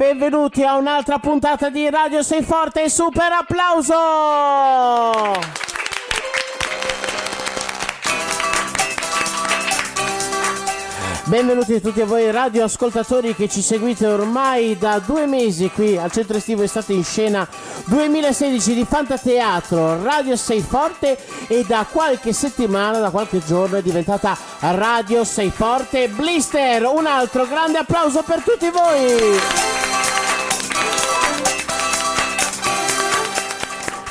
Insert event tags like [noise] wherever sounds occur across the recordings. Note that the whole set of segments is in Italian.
Benvenuti a un'altra puntata di Radio Sei Forte Super Applauso! Benvenuti a tutti voi radioascoltatori che ci seguite ormai da due mesi qui al centro estivo estate in scena 2016 di Fantateatro Radio Sei Forte e da qualche settimana, da qualche giorno è diventata Radio Sei Forte Blister. Un altro grande applauso per tutti voi!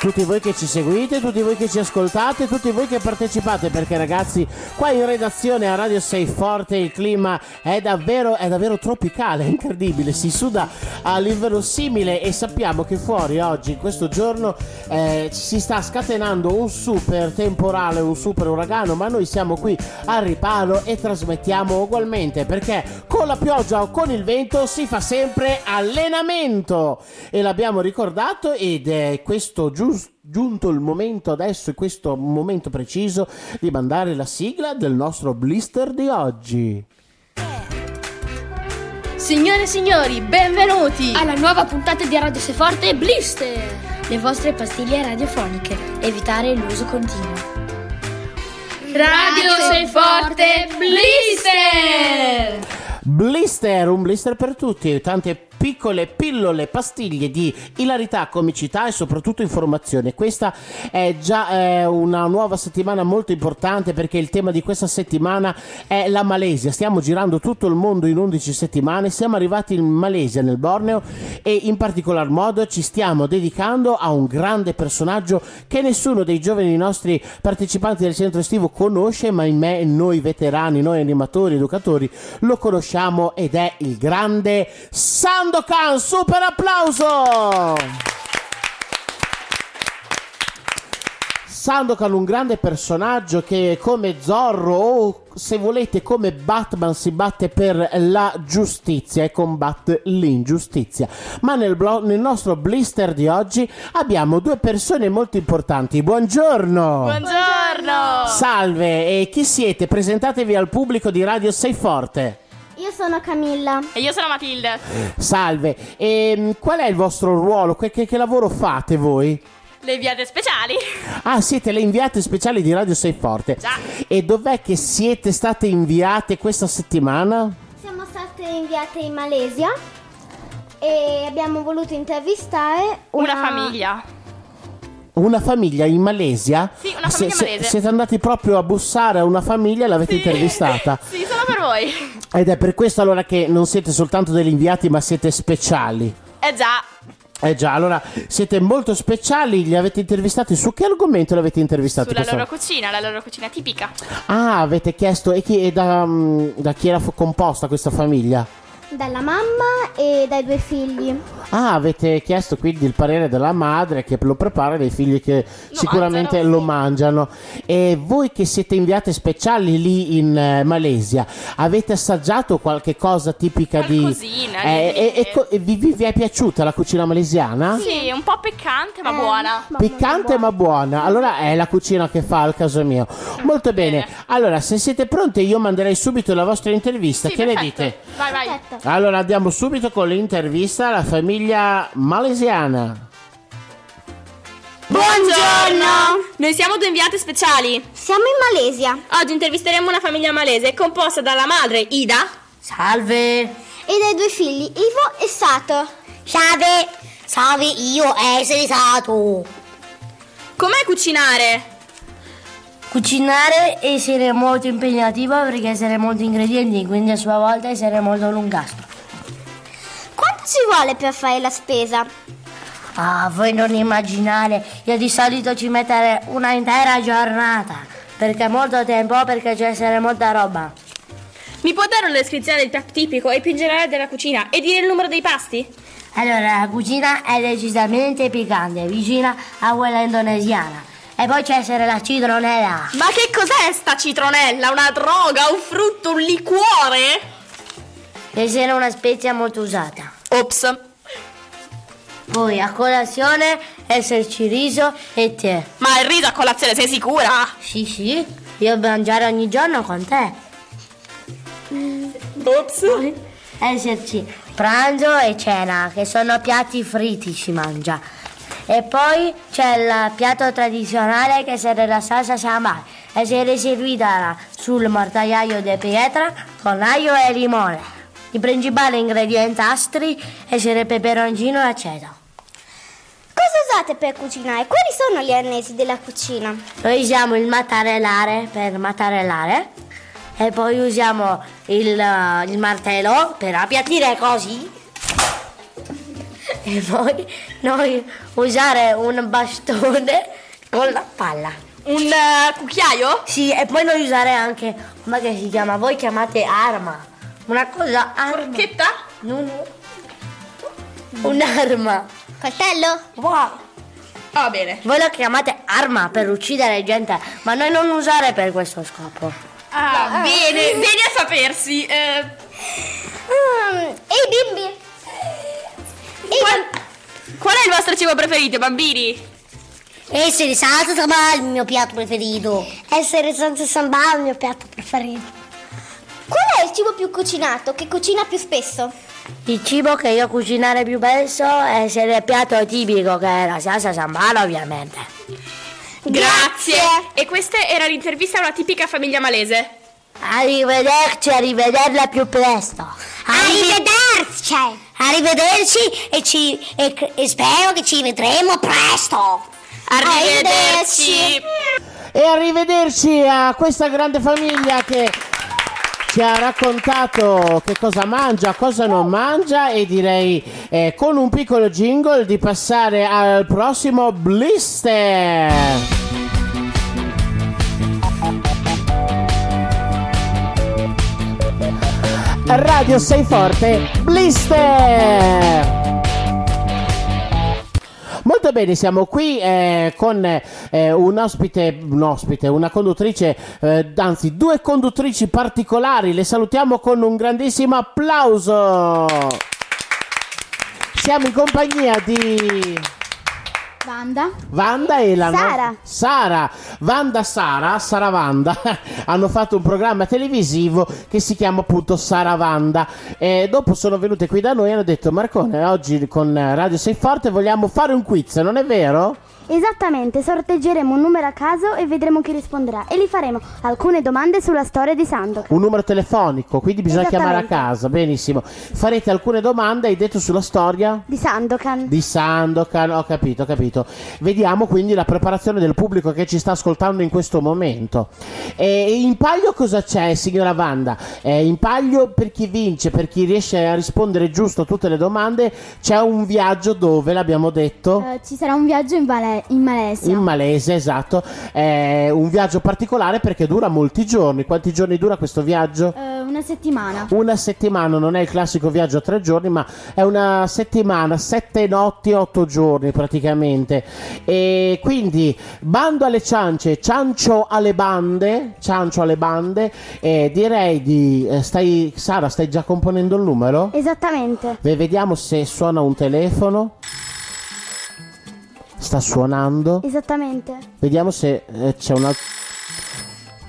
Tutti voi che ci seguite, tutti voi che ci ascoltate, tutti voi che partecipate, perché ragazzi, qua in redazione a Radio 6 Forte il clima è davvero, è davvero tropicale, [laughs] incredibile, si suda all'inverosimile e sappiamo che fuori oggi, in questo giorno, eh, si sta scatenando un super temporale, un super uragano, ma noi siamo qui a riparo e trasmettiamo ugualmente, perché con la pioggia o con il vento si fa sempre allenamento. E l'abbiamo ricordato ed è questo giusto giunto il momento adesso, in questo momento preciso, di mandare la sigla del nostro blister di oggi. Signore e signori, benvenuti alla nuova puntata di Radio Seforte Blister, le vostre pastiglie radiofoniche. Evitare l'uso continuo. Radio Seforte Blister! Blister, un blister per tutti, tante piccole pillole, pastiglie di ilarità, comicità e soprattutto informazione. Questa è già eh, una nuova settimana molto importante perché il tema di questa settimana è la Malesia. Stiamo girando tutto il mondo in 11 settimane, siamo arrivati in Malesia, nel Borneo e in particolar modo ci stiamo dedicando a un grande personaggio che nessuno dei giovani nostri partecipanti del centro estivo conosce, ma in me, noi veterani, noi animatori, educatori, lo conosciamo ed è il grande San Sandokan, super applauso! Sandokan un grande personaggio che come Zorro o se volete come Batman si batte per la giustizia e combatte l'ingiustizia. Ma nel, blog, nel nostro blister di oggi abbiamo due persone molto importanti. Buongiorno! Buongiorno! Salve, e chi siete? Presentatevi al pubblico di Radio Sei Forte. Io sono Camilla. E io sono Matilde. Salve, e ehm, qual è il vostro ruolo? Che, che, che lavoro fate voi? Le inviate speciali. Ah, siete le inviate speciali di Radio Sei Forte. Già. E dov'è che siete state inviate questa settimana? Siamo state inviate in Malesia e abbiamo voluto intervistare una, una famiglia una famiglia in Malesia? Sì, una famiglia se, malese. siete andati proprio a bussare a una famiglia e l'avete sì. intervistata? sì, solo per voi. Ed è per questo allora che non siete soltanto degli inviati, ma siete speciali. Eh già. Eh già, allora siete molto speciali, li avete intervistati su che argomento li avete intervistati? Sulla loro cucina, la loro cucina tipica. Ah, avete chiesto, e, chi, e da, mm, da chi era composta questa famiglia? Dalla mamma e dai due figli. Ah, avete chiesto quindi il parere della madre che lo prepara dei figli che lo sicuramente mangiano, lo sì. mangiano. E voi che siete inviate speciali lì in uh, Malesia, avete assaggiato qualche cosa tipica Qualcosina, di... Eh, e, e, co- vi, vi, vi, è piaciuta la cucina malesiana? Sì, un po' piccante ma eh, buona. Piccante ma buona. Allora è la cucina che fa al caso mio. Molto bene. bene. Allora, se siete pronti io manderei subito la vostra intervista. Sì, che perfetto. ne dite? Vai, vai. Perfetto. Allora andiamo subito con l'intervista alla famiglia malesiana. Buongiorno! Noi siamo due inviate speciali. Siamo in Malesia Oggi intervisteremo una famiglia malese composta dalla madre Ida. Salve! e dai due figli Ivo e Sato. Salve! Salve, io essere Sato! Com'è cucinare? Cucinare essere molto impegnativo perché essere molti ingredienti, quindi a sua volta essere molto lungastro. Quanto ci vuole per fare la spesa? Ah, voi non immaginare, io di solito ci mettere una intera giornata, perché è molto tempo, perché c'è essere molta roba. Mi può dare una descrizione del piatto tipico e più in generale della cucina e dire il numero dei pasti? Allora, la cucina è decisamente piccante, vicina a quella indonesiana. E poi c'è essere la citronella. Ma che cos'è sta citronella? Una droga, un frutto, un liquore? Essere una spezia molto usata. Ops. Poi a colazione esserci riso e tè. Ma il riso a colazione, sei sicura? Sì, sì, io mangiare ogni giorno con te. Ops. esserci pranzo e cena, che sono piatti fritti si mangia. E poi c'è il piatto tradizionale che sarà la salsa sambal, essere servita sul mortaio di pietra con aglio e limone. Il principale ingrediente astri essere peperoncino e aceto. Cosa usate per cucinare? Quali sono gli arnesi della cucina? Noi usiamo il mattarellare per mattarellare e poi usiamo il, il martello per appiattire così. E poi noi usare un bastone con la palla. Un eh, cucchiaio? Sì, e poi noi usare anche, come che si chiama? Voi chiamate arma. Una cosa arma. Forchetta? Non- Un'arma. Coltello? Wow. Va bene. Voi la chiamate arma per uccidere gente, ma noi non usare per questo scopo. Ah, bene, bene a sapersi. Eh, Mm, e i bimbi? Qual, qual è il vostro cibo preferito, bambini? Essere salsa sambal il mio piatto preferito. Essere senza sambal il mio piatto preferito. Qual è il cibo più cucinato? Che cucina più spesso? Il cibo che io cucinare più spesso è essere il piatto tipico che è la salsa sambal ovviamente. Grazie. E questa era l'intervista a una tipica famiglia malese. Arrivederci, arrivederla più presto. Arrivederci! Arrivederci e, ci, e, e spero che ci vedremo presto. Arrivederci. E arrivederci a questa grande famiglia che ci ha raccontato che cosa mangia, cosa non mangia e direi eh, con un piccolo jingle di passare al prossimo blister. Radio Sei Forte Blister! Molto bene, siamo qui eh, con eh, un ospite, un ospite, una conduttrice, eh, anzi due conduttrici particolari, le salutiamo con un grandissimo applauso. Siamo in compagnia di Wanda e la no- Sara. Sara, Wanda Sara, Sara Wanda [laughs] hanno fatto un programma televisivo che si chiama appunto Sara Wanda e dopo sono venute qui da noi e hanno detto Marcone oggi con Radio Sei Forte vogliamo fare un quiz, non è vero? Esattamente, sorteggeremo un numero a caso e vedremo chi risponderà e gli faremo alcune domande sulla storia di Sandokan. Un numero telefonico, quindi bisogna chiamare a casa, benissimo. Farete alcune domande, hai detto sulla storia? Di Sandokan. Di Sandokan, ho capito, ho capito. Vediamo quindi la preparazione del pubblico che ci sta ascoltando in questo momento. E in palio cosa c'è, signora Wanda? Eh, in palio per chi vince, per chi riesce a rispondere giusto a tutte le domande, c'è un viaggio dove, l'abbiamo detto? Eh, ci sarà un viaggio in, Vale- in Malesia. In Malesia, esatto. È un viaggio particolare perché dura molti giorni. Quanti giorni dura questo viaggio? Eh, una settimana. Una settimana, non è il classico viaggio a tre giorni, ma è una settimana, sette notti, otto giorni praticamente. E quindi bando alle ciance, ciancio alle bande, ciancio alle bande. E direi di. eh, stai, Sara, stai già componendo il numero? Esattamente. Ve- Vediamo se suona un telefono. Sta suonando. Esattamente. Vediamo se eh, c'è una.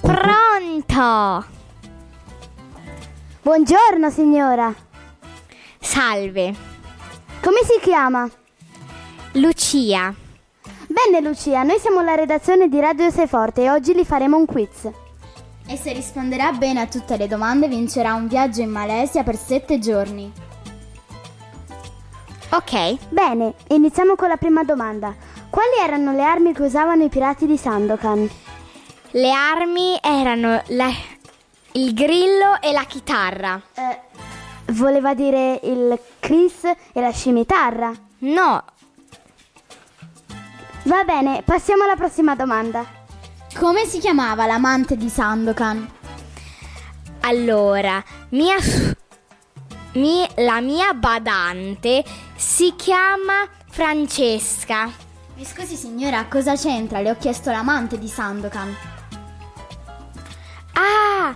Pronto! Buongiorno signora. Salve, Come si chiama? Lucia. Bene Lucia, noi siamo la redazione di Radio Sei Forte e oggi gli faremo un quiz. E se risponderà bene a tutte le domande vincerà un viaggio in Malesia per sette giorni. Ok, Bene, iniziamo con la prima domanda. Quali erano le armi che usavano i pirati di Sandokan? le armi erano la- il grillo e la chitarra. Eh, voleva dire il Chris e la scimitarra. No, Va bene, passiamo alla prossima domanda. Come si chiamava l'amante di Sandokan? allora, mia mi- la mia badante si chiama Francesca. Mi scusi signora, cosa c'entra? Le ho chiesto l'amante di Sandokan. Ah!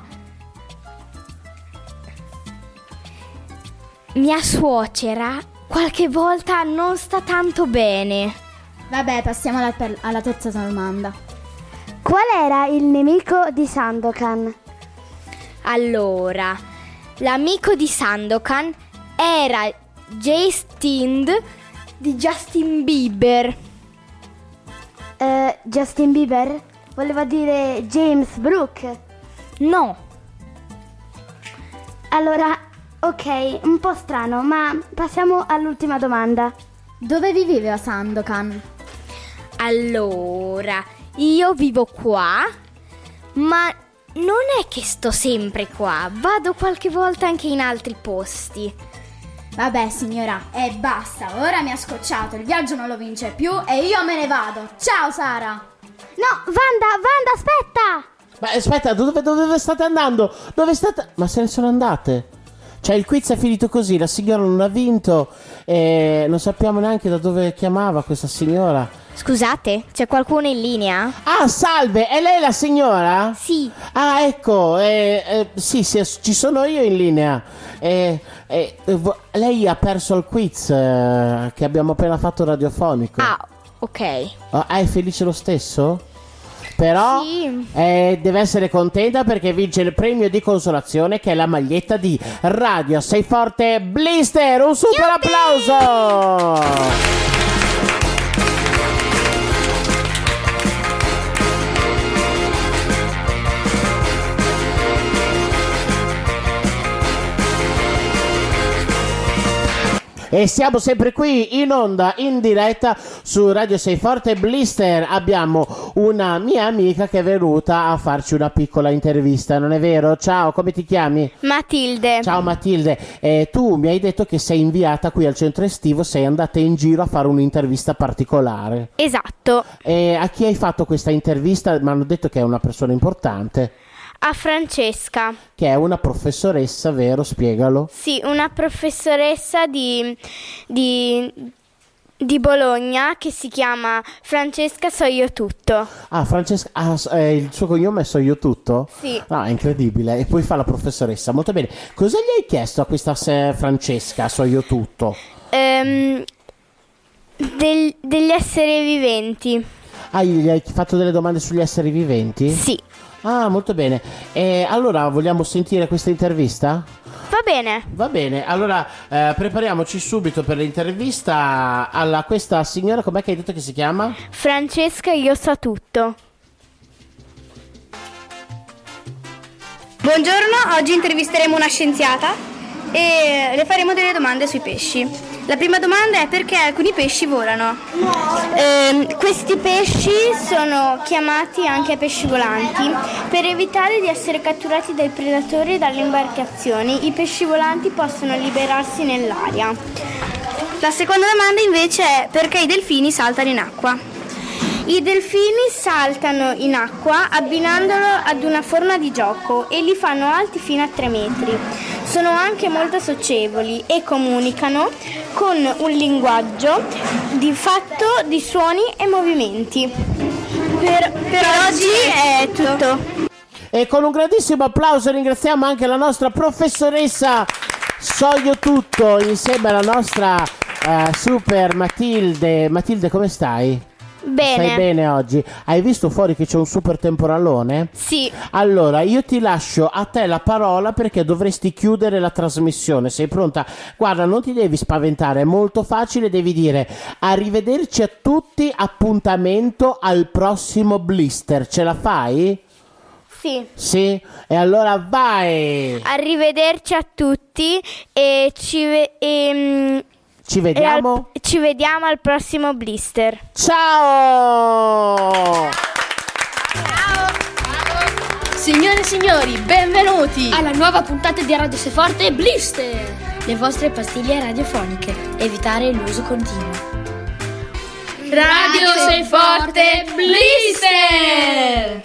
Mia suocera qualche volta non sta tanto bene. Vabbè, passiamo alla, per- alla terza domanda. Qual era il nemico di Sandokan? Allora, l'amico di Sandokan era Jay Stind di Justin Bieber. Eh, Justin Bieber? Voleva dire James Brooke. No, Allora, ok, un po' strano, ma passiamo all'ultima domanda. Dove viveva Sandokan? allora, io vivo qua, ma non è che sto sempre qua, vado qualche volta anche in altri posti. Vabbè signora, e basta, ora mi ha scocciato, il viaggio non lo vince più e io me ne vado. Ciao Sara! No, Wanda, Wanda, aspetta! Ma aspetta, dove, dove state andando? Dove state? Ma se ne sono andate? Cioè il quiz è finito così, la signora non ha vinto e non sappiamo neanche da dove chiamava questa signora. Scusate, c'è qualcuno in linea? Ah, salve, è lei la signora? Sì. Ah, ecco, eh, eh, sì, sì, ci sono io in linea. Eh, eh, vo- lei ha perso il quiz eh, che abbiamo appena fatto radiofonico. Ah, ok. Ah, è felice lo stesso? Però Sì. eh, deve essere contenta perché vince il premio di consolazione che è la maglietta di Radio Sei Forte Blister. Un super applauso! E siamo sempre qui in onda, in diretta su Radio Sei Forte Blister. Abbiamo una mia amica che è venuta a farci una piccola intervista, non è vero? Ciao, come ti chiami? Matilde. Ciao Matilde, Eh, tu mi hai detto che sei inviata qui al centro estivo, sei andata in giro a fare un'intervista particolare. Esatto, E a chi hai fatto questa intervista? Mi hanno detto che è una persona importante, a Francesca. che è una professoressa, vero? Spiegalo. Sì, una professoressa di, di, di Bologna che si chiama Francesca So Io Tutto. Ah, Francesca, ah, eh, il suo cognome so io tutto? Sì. No, è incredibile. E poi fa la professoressa, molto bene. Cosa gli hai chiesto a questa Francesca, so io tutto? Ehm, del- degli esseri viventi. Ah, gli hai fatto delle domande sugli esseri viventi? Sì. Ah, molto bene. E allora vogliamo sentire questa intervista? Va bene. Va bene, allora eh, prepariamoci subito per l'intervista alla questa signora, com'è che hai detto che si chiama? Francesca Io So Tutto. Buongiorno, oggi intervisteremo una scienziata e le faremo delle domande sui pesci. La prima domanda è perché alcuni pesci volano. Ehm, questi pesci sono chiamati anche pesci volanti per evitare di essere catturati dai predatori e dalle imbarcazioni. I pesci volanti possono liberarsi nell'aria. La seconda domanda invece è perché i delfini saltano in acqua. I delfini saltano in acqua abbinandolo ad una forma di gioco e li fanno alti fino a 3 metri. Sono anche molto socievoli e comunicano con un linguaggio di fatto di suoni e movimenti. Per, per oggi è tutto. E con un grandissimo applauso ringraziamo anche la nostra professoressa So io tutto insieme alla nostra eh, super Matilde. Matilde, come stai? Bene. Stai bene oggi? Hai visto fuori che c'è un super temporalone? Sì. Allora, io ti lascio a te la parola perché dovresti chiudere la trasmissione. Sei pronta? Guarda, non ti devi spaventare, è molto facile, devi dire arrivederci a tutti, appuntamento al prossimo blister. Ce la fai? Sì. Sì? E allora vai! Arrivederci a tutti e ci, ve- ehm, Ci e al- vediamo? ci vediamo al prossimo blister. Ciao! Signore e signori, benvenuti alla nuova puntata di Radio Seforte Blister. Le vostre pastiglie radiofoniche. Evitare l'uso continuo. Radio Sei Forte Blister!